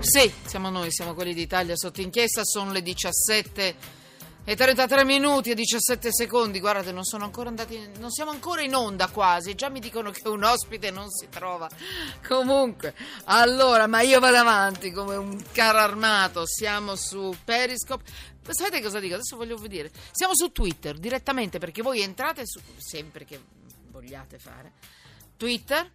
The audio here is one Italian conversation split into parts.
Sì, siamo noi, siamo quelli d'Italia sotto inchiesta, sono le 17 e 33 minuti e 17 secondi, guardate non sono ancora andati, non siamo ancora in onda quasi, già mi dicono che un ospite non si trova. Comunque, allora, ma io vado avanti come un carro armato, siamo su Periscope. Sapete cosa dico? Adesso voglio vedere. Siamo su Twitter direttamente perché voi entrate su, sempre che vogliate fare. Twitter,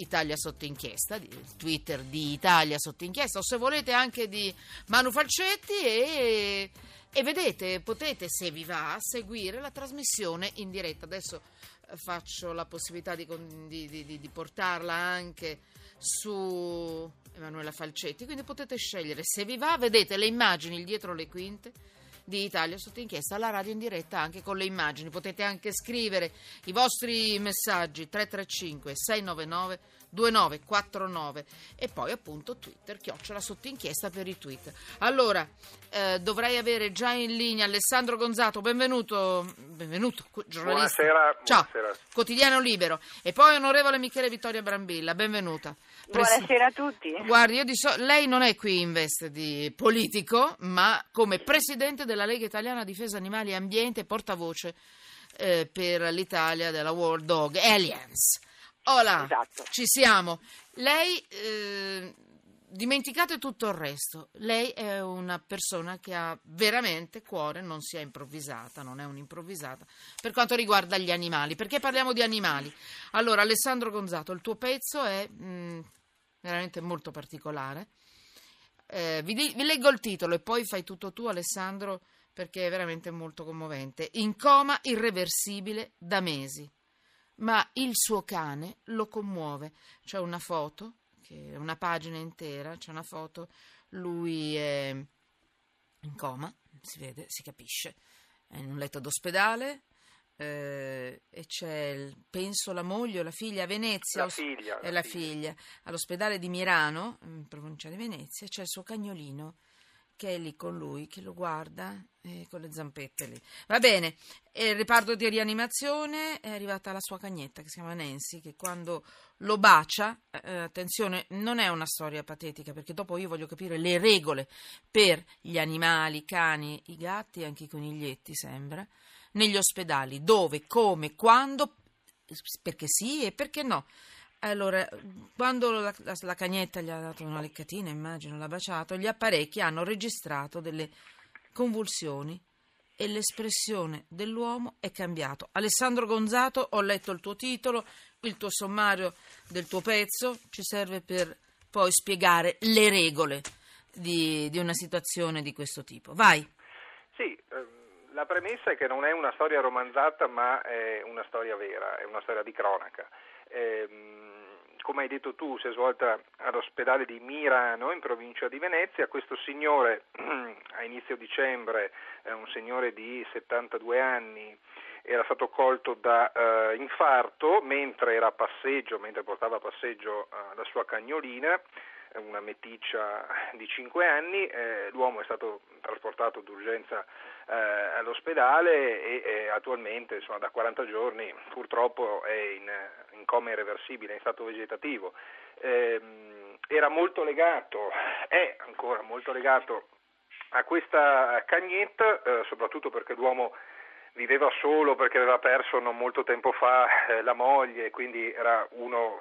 Italia sotto inchiesta, il Twitter di Italia sotto inchiesta, o se volete anche di Manu Falcetti e, e vedete, potete, se vi va, seguire la trasmissione in diretta. Adesso eh, faccio la possibilità di, di, di, di portarla anche su Emanuela Falcetti, quindi potete scegliere se vi va, vedete le immagini dietro le quinte di Italia sotto inchiesta alla radio in diretta anche con le immagini. Potete anche scrivere i vostri messaggi 335 699 2949 e poi appunto Twitter, chiocciola sotto inchiesta per i tweet. Allora, eh, dovrei avere già in linea Alessandro Gonzato, benvenuto, benvenuto giornalista. Buonasera, Ciao, buonasera. quotidiano libero. E poi onorevole Michele Vittoria Brambilla, benvenuta. Presi- Buonasera a tutti. Guardi, io di so- lei non è qui in veste di politico, ma come presidente della Lega Italiana Difesa Animali e Ambiente, portavoce eh, per l'Italia della World Dog Alliance. Hola, Esatto. ci siamo. Lei, eh, dimenticate tutto il resto, lei è una persona che ha veramente cuore, non si è improvvisata, non è un'improvvisata, per quanto riguarda gli animali. Perché parliamo di animali? Allora, Alessandro Gonzato, il tuo pezzo è mh, veramente molto particolare. Eh, vi, di- vi leggo il titolo e poi fai tutto tu, Alessandro, perché è veramente molto commovente. In coma irreversibile da mesi ma il suo cane lo commuove. C'è una foto, che è una pagina intera, c'è una foto, lui è in coma, si vede, si capisce, è in un letto d'ospedale eh, e c'è, il- penso, la moglie o la figlia a Venezia. La figlia, È la la figlia. figlia. All'ospedale di Mirano, in provincia di Venezia, c'è il suo cagnolino che è lì con lui, che lo guarda eh, con le zampette lì. Va bene, il reparto di rianimazione è arrivata la sua cagnetta che si chiama Nancy, che quando lo bacia, eh, attenzione, non è una storia patetica, perché dopo io voglio capire le regole per gli animali, i cani, i gatti anche i coniglietti, sembra, negli ospedali, dove, come, quando, perché sì e perché no. Allora, quando la, la- la cagnetta gli ha dato una leccatina, immagino, l'ha baciato, gli apparecchi hanno registrato delle convulsioni e l'espressione dell'uomo è cambiato. Alessandro Gonzato, ho letto il tuo titolo, il tuo sommario del tuo pezzo, ci serve per poi spiegare le regole di, di una situazione di questo tipo. Vai. Sì, ehm, la premessa è che non è una storia romanzata, ma è una storia vera, è una storia di cronaca. Ehm, come hai detto tu, si è svolta all'ospedale di Mirano, in provincia di Venezia. Questo signore, a inizio dicembre, è un signore di 72 anni, era stato colto da eh, infarto mentre era a passeggio, mentre portava a passeggio eh, la sua cagnolina, eh, una meticcia di 5 anni, eh, l'uomo è stato trasportato d'urgenza eh, all'ospedale e, e attualmente insomma, da 40 giorni purtroppo è in, in coma irreversibile, in stato vegetativo. Ehm, era molto legato, è ancora molto legato a questa cagnetta, eh, soprattutto perché l'uomo viveva solo perché aveva perso non molto tempo fa eh, la moglie, quindi era uno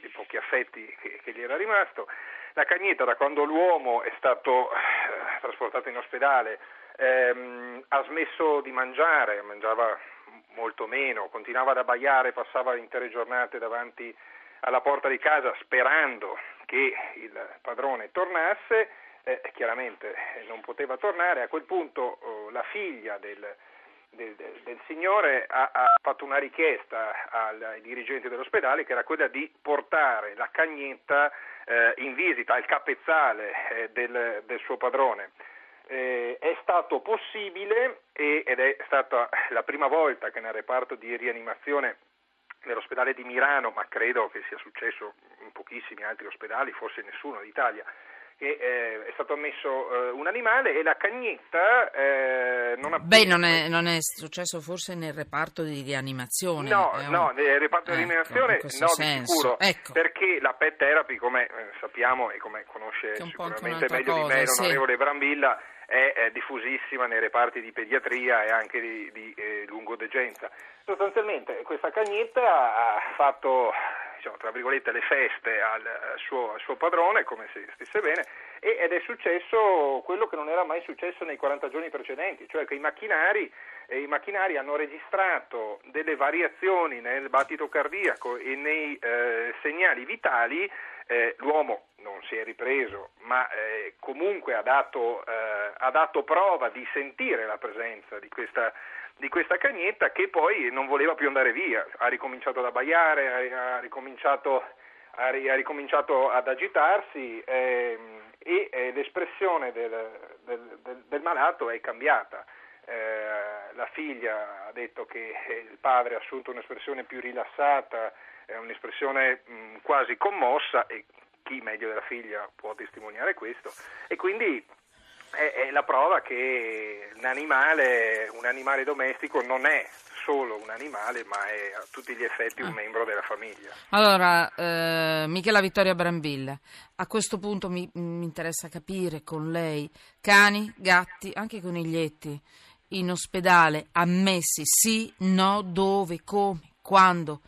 dei, pochi affetti che, che gli era rimasto. La cagnetta, da quando l'uomo è stato eh, trasportato in ospedale, ehm, ha smesso di mangiare, mangiava molto meno, continuava ad abbaiare, passava intere giornate davanti alla porta di casa sperando che il padrone tornasse, eh, chiaramente eh, non poteva tornare, a quel punto oh, la figlia del, del, del- signore ha, ha fatto una richiesta ai dirigenti dell'ospedale che era quella di portare la cagnetta eh, in visita al capezzale eh, del, del suo padrone. Eh, è stato possibile e- ed è stata la prima volta che nel reparto di rianimazione nell'ospedale di Milano, ma credo che sia successo in pochissimi altri ospedali, forse nessuno d'Italia, che eh, è stato ammesso eh, un animale e la cagnetta eh, non ha Beh, non è, non è, successo forse nel reparto di rianimazione? No, un... no, nel reparto ecco, di rianimazione no, senso. di sicuro, ecco. perché la pet therapy, come eh, sappiamo e come conosce sicuramente meglio cosa, di me l'onorevole sì. Brambilla, è, è, diffusissima nei reparti di pediatria e anche di, di eh, lungodegenza. Sostanzialmente questa cagnetta ha fatto diciamo, tra virgolette, le feste al, suo, al, suo, padrone, come se stesse bene, ed è successo quello che non era mai successo nei 40 giorni precedenti, cioè che i macchinari, eh, i macchinari hanno registrato delle variazioni nel battito cardiaco e nei eh, segnali vitali, eh, l'uomo non si è ripreso, ma eh, comunque ha dato, eh, ha dato prova di sentire la presenza di questa di questa cagnetta che poi non voleva più andare via, ha ricominciato ad abbaiare, ha ricominciato, ha ricominciato ad agitarsi eh, e eh, l'espressione del, del, del, del, malato è cambiata. Eh, la figlia ha detto che il padre ha assunto un'espressione più rilassata, un'espressione mh, quasi commossa e chi meglio della figlia può testimoniare questo e quindi è, è la prova che un animale, un animale domestico non è solo un animale, ma è a tutti gli effetti un ah. membro della famiglia. Allora, eh, Michela Vittoria Brambilla, a questo punto mi, mi, interessa capire con lei cani, gatti, anche coniglietti in ospedale ammessi sì, no, dove, come, quando,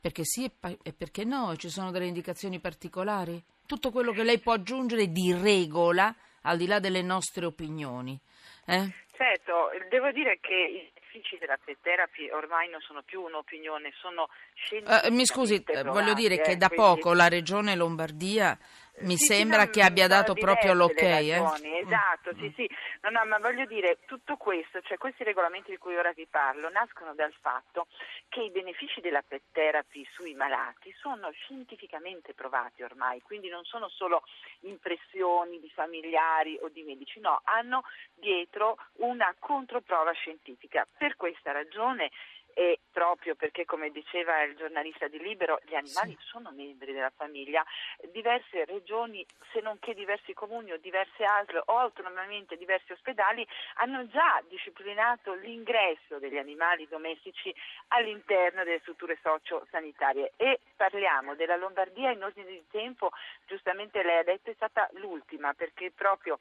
perché sì e perché no, ci sono delle indicazioni particolari? Tutto quello che lei può aggiungere di regola al di là delle nostre opinioni. Eh? Certo, devo dire che i benefici della therapy ormai non sono più un'opinione, sono scientifici. Uh, mi scusi, voglio dire che da quindi... poco la regione Lombardia mi sì, sembra che abbia dato proprio l'ok. Eh? Esatto, mm. sì, sì. No, no, ma voglio dire, tutto questo, cioè questi regolamenti di cui ora vi parlo, nascono dal fatto che i benefici della pet therapy sui malati sono scientificamente provati ormai, quindi non sono solo impressioni di familiari o di medici, no, hanno dietro una controprova scientifica. Per questa ragione e proprio perché, come diceva il giornalista di Libero, gli animali sì. sono membri della famiglia, diverse regioni, se non che diversi comuni o diverse ASL o autonomamente diversi ospedali hanno già disciplinato l'ingresso degli animali domestici all'interno delle strutture socio-sanitarie. E parliamo della Lombardia in ordine di tempo, giustamente lei ha detto è stata l'ultima perché proprio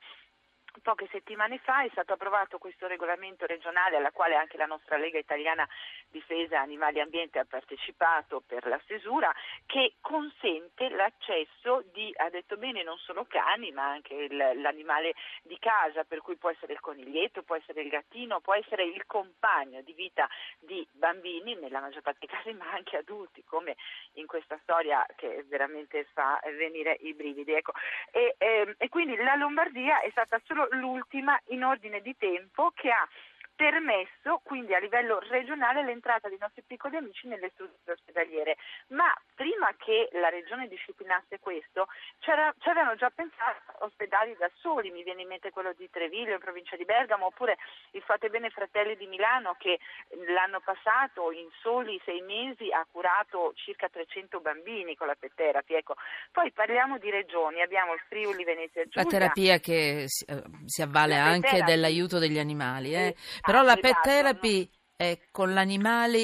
Poche settimane fa è stato approvato questo regolamento regionale alla quale anche la nostra Lega Italiana Difesa Animali e Ambiente ha partecipato per la stesura che consente l'accesso di, ha detto bene, non solo cani ma anche il, l'animale di casa per cui può essere il coniglietto, può essere il gattino, può essere il compagno di vita di bambini nella maggior parte dei casi ma anche adulti come in questa storia che veramente fa venire i brividi. Ecco. E, e, ehm, e quindi la Lombardia è stata solo l'ultima in ordine di tempo che ha permesso quindi a livello regionale l'entrata dei nostri piccoli amici nelle strutture ospedaliere. Ma prima che la regione disciplinasse questo, ci avevano già pensato ospedali da soli, mi viene in mente quello di Treviglio in provincia di Bergamo, oppure il Fate Bene Fratelli di Milano che l'anno passato in soli sei mesi ha curato circa 300 bambini con la pet therapy. Ecco. Poi parliamo di regioni, abbiamo il Friuli Venezia Giulia. La terapia che si, eh, si avvale anche dell'aiuto degli animali. Eh? Però la pet esatto, therapy è con,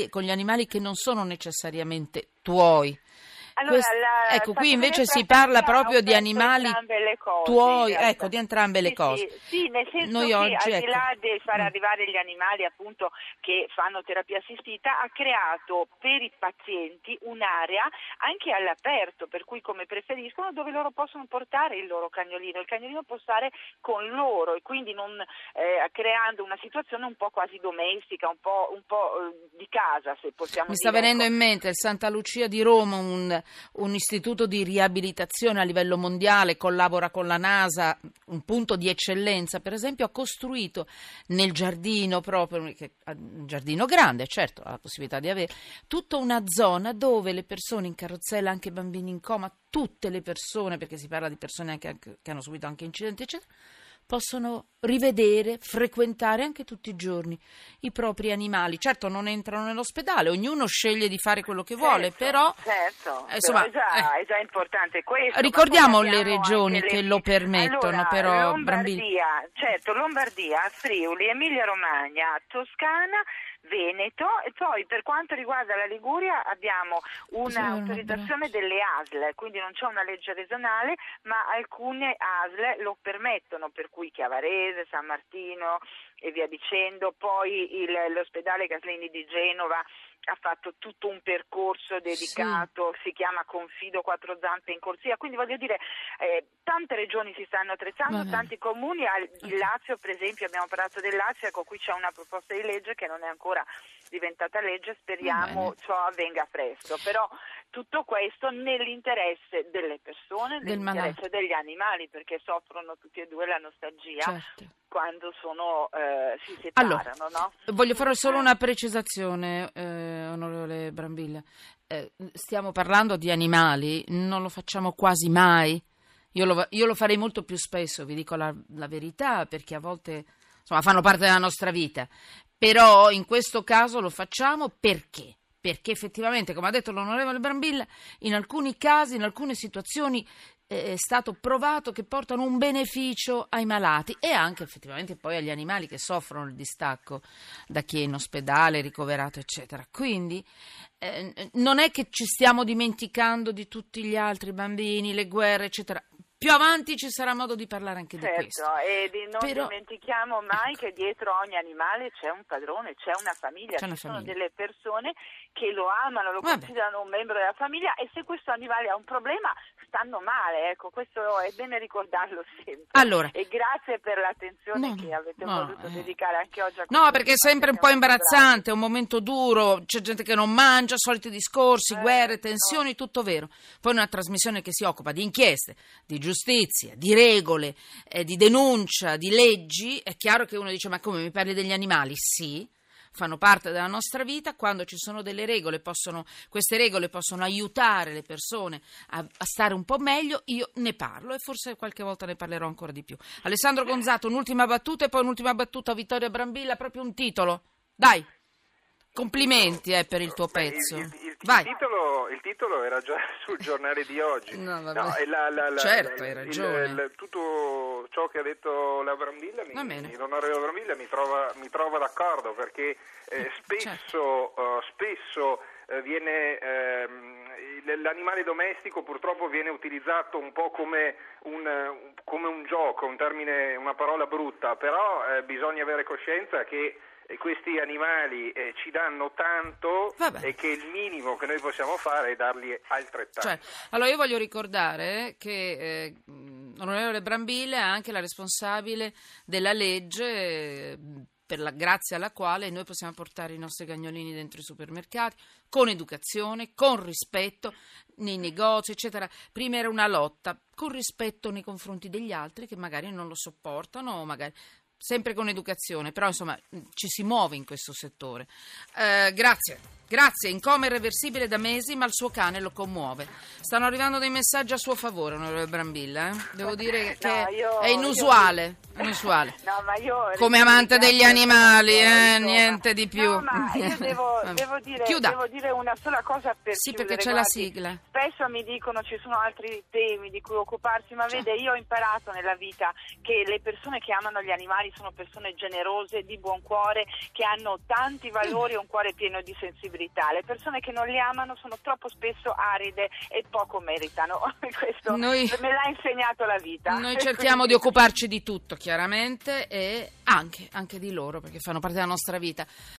con gli animali che non sono necessariamente tuoi. Allora, Quest- la, ecco, qui invece si parla proprio di animali cose, tuoi, ecco, di entrambe le sì, cose. Sì, sì, nel senso Noi che oggi, al di là ecco. di far mm. arrivare gli animali appunto che fanno terapia assistita, ha creato per i pazienti un'area anche all'aperto, per cui come preferiscono, dove loro possono portare il loro cagnolino. Il cagnolino può stare con loro e quindi non eh, creando una situazione un po' quasi domestica, un po', un po' eh, di casa, se possiamo Mi dire. sta venendo ecco. in mente il Santa Lucia di Roma, un un istituto di riabilitazione a livello mondiale, collabora con la NASA, un punto di eccellenza, per esempio, ha costruito nel giardino proprio, un giardino grande, certo, ha la possibilità di avere, tutta una zona dove le persone in carrozzella, anche bambini in coma, tutte le persone, perché si parla di persone anche, che hanno subito anche incidenti, eccetera, possono rivedere, frequentare anche tutti i giorni i propri animali. Certo non entrano nell'ospedale, ognuno sceglie di fare quello che vuole, Certo, però certo, eh, insomma, però è, già, eh. è già importante questo. Ricordiamo le regioni anche che le- lo permettono, Allora, però. Lombardia, certo, Lombardia, Friuli, Emilia Romagna, Toscana, Veneto. E poi per quanto riguarda la Liguria abbiamo un'autorizzazione delle ASL, quindi non c'è una legge regionale, ma alcune ASL lo permettono, per cui Chiavarese, San Martino e via dicendo, poi il- l'ospedale Caslini di Genova ha fatto tutto un percorso dedicato, si chiama Confido Quattro Zampe in corsia, quindi voglio dire eh, tante regioni si stanno attrezzando, Vabbè. tanti comuni, al- il. Lazio per esempio abbiamo parlato del Lazio, ecco qui c'è una proposta di legge che non è ancora diventata legge, speriamo ciò avvenga presto, però tutto questo nell'interesse delle persone, Del nell'interesse degli animali perché soffrono tutti e due la nostalgia certo. quando sono, eh, si Allora, separano, no? Voglio fare solo una precisazione, eh, onorevole Brambilla. Eh, stiamo parlando di animali, non lo facciamo quasi mai. Io lo, io lo farei molto più spesso, vi dico la, la verità, perché a volte insomma, fanno parte della nostra vita. Però in questo caso lo facciamo perché? Perché effettivamente, come ha detto l'onorevole Brambilla, in alcuni casi, in alcune situazioni eh, è stato provato che portano un beneficio ai malati e anche effettivamente poi agli animali che soffrono il distacco da chi è in ospedale, ricoverato, eccetera. Quindi eh, non è che ci stiamo dimenticando di tutti gli altri bambini, le guerre, eccetera. Più avanti ci sarà modo di parlare anche di questo. Certo, e di- non Però- dimentichiamo mai che dietro ogni animale c'è un padrone, c'è una famiglia, C'è una ci sono famiglia. delle persone che lo amano, lo Vabbè. considerano un membro della famiglia e se questo animale ha un problema stanno male, ecco, questo è bene ricordarlo sempre. Allora. E grazie per l'attenzione No, che avete no, voluto eh. dedicare anche oggi a No, perché è sempre un po' imbarazzante, è un momento duro, c'è gente che non mangia, soliti discorsi, Eh, guerre, no. tensioni, tutto vero. Poi una trasmissione che si occupa di inchieste, di giustizia, di regole, eh, di denuncia, di leggi, è chiaro che uno dice ma come mi parli degli animali? Sì. Fanno parte della nostra vita, quando ci sono delle regole, possono, queste regole possono aiutare le persone a, a stare un po' meglio, io ne parlo e forse qualche volta ne parlerò ancora di più. Alessandro Gonzato, un'ultima battuta e poi un'ultima battuta a Vittoria Brambilla, proprio un titolo. Dai, complimenti eh, per il tuo pezzo. Il, il- Vai. titolo, il titolo era già sul giornale di oggi. No, vabbè. e la- la- la- Certo, hai ragione. il- tutto ciò che ha detto la Brambilla, Va mi, bene. l'onorevole Brambilla mi trova, mi trova d'accordo perché eh, spesso, Certo. eh, spesso eh, viene, ehm, l'animale domestico purtroppo viene utilizzato un po' come un, eh, come un gioco, un termine, una parola brutta, però eh, bisogna avere coscienza che eh, questi animali eh, ci danno tanto Vabbè. e che il minimo che noi possiamo fare è dargli altrettanto. Cioè, allora io voglio ricordare che eh, l'onorevole Brambilla è anche la responsabile della legge eh, per la, grazie alla quale noi possiamo portare i nostri cagnolini dentro i supermercati con educazione, con rispetto nei negozi, eccetera. Prima era una lotta con rispetto nei confronti degli altri che magari non lo sopportano o magari sempre con educazione, però insomma ci si muove in questo settore. Eh, grazie, grazie, in coma irreversibile da mesi, ma il suo cane lo commuove. Stanno arrivando dei messaggi a suo favore, onorevole Brambilla, eh? devo dire che No, io- è inusuale, inusuale. No, ma io Come amante degli animali, eh, niente di più. No, io devo, devo dire, devo dire una sola cosa per Sì, perché c'è la guardi. sigla. Spesso mi dicono ci sono altri temi di cui occuparsi, ma vede, io ho imparato nella vita che le persone che amano gli animali sono persone generose, di buon cuore, che hanno tanti valori e un cuore pieno di sensibilità. Le persone che non li amano sono troppo spesso aride e poco meritano. Questo Noi- me l'ha insegnato la vita. Noi cerchiamo di occuparci di tutto, chiaramente, e anche, anche di loro, perché fanno parte della nostra vita.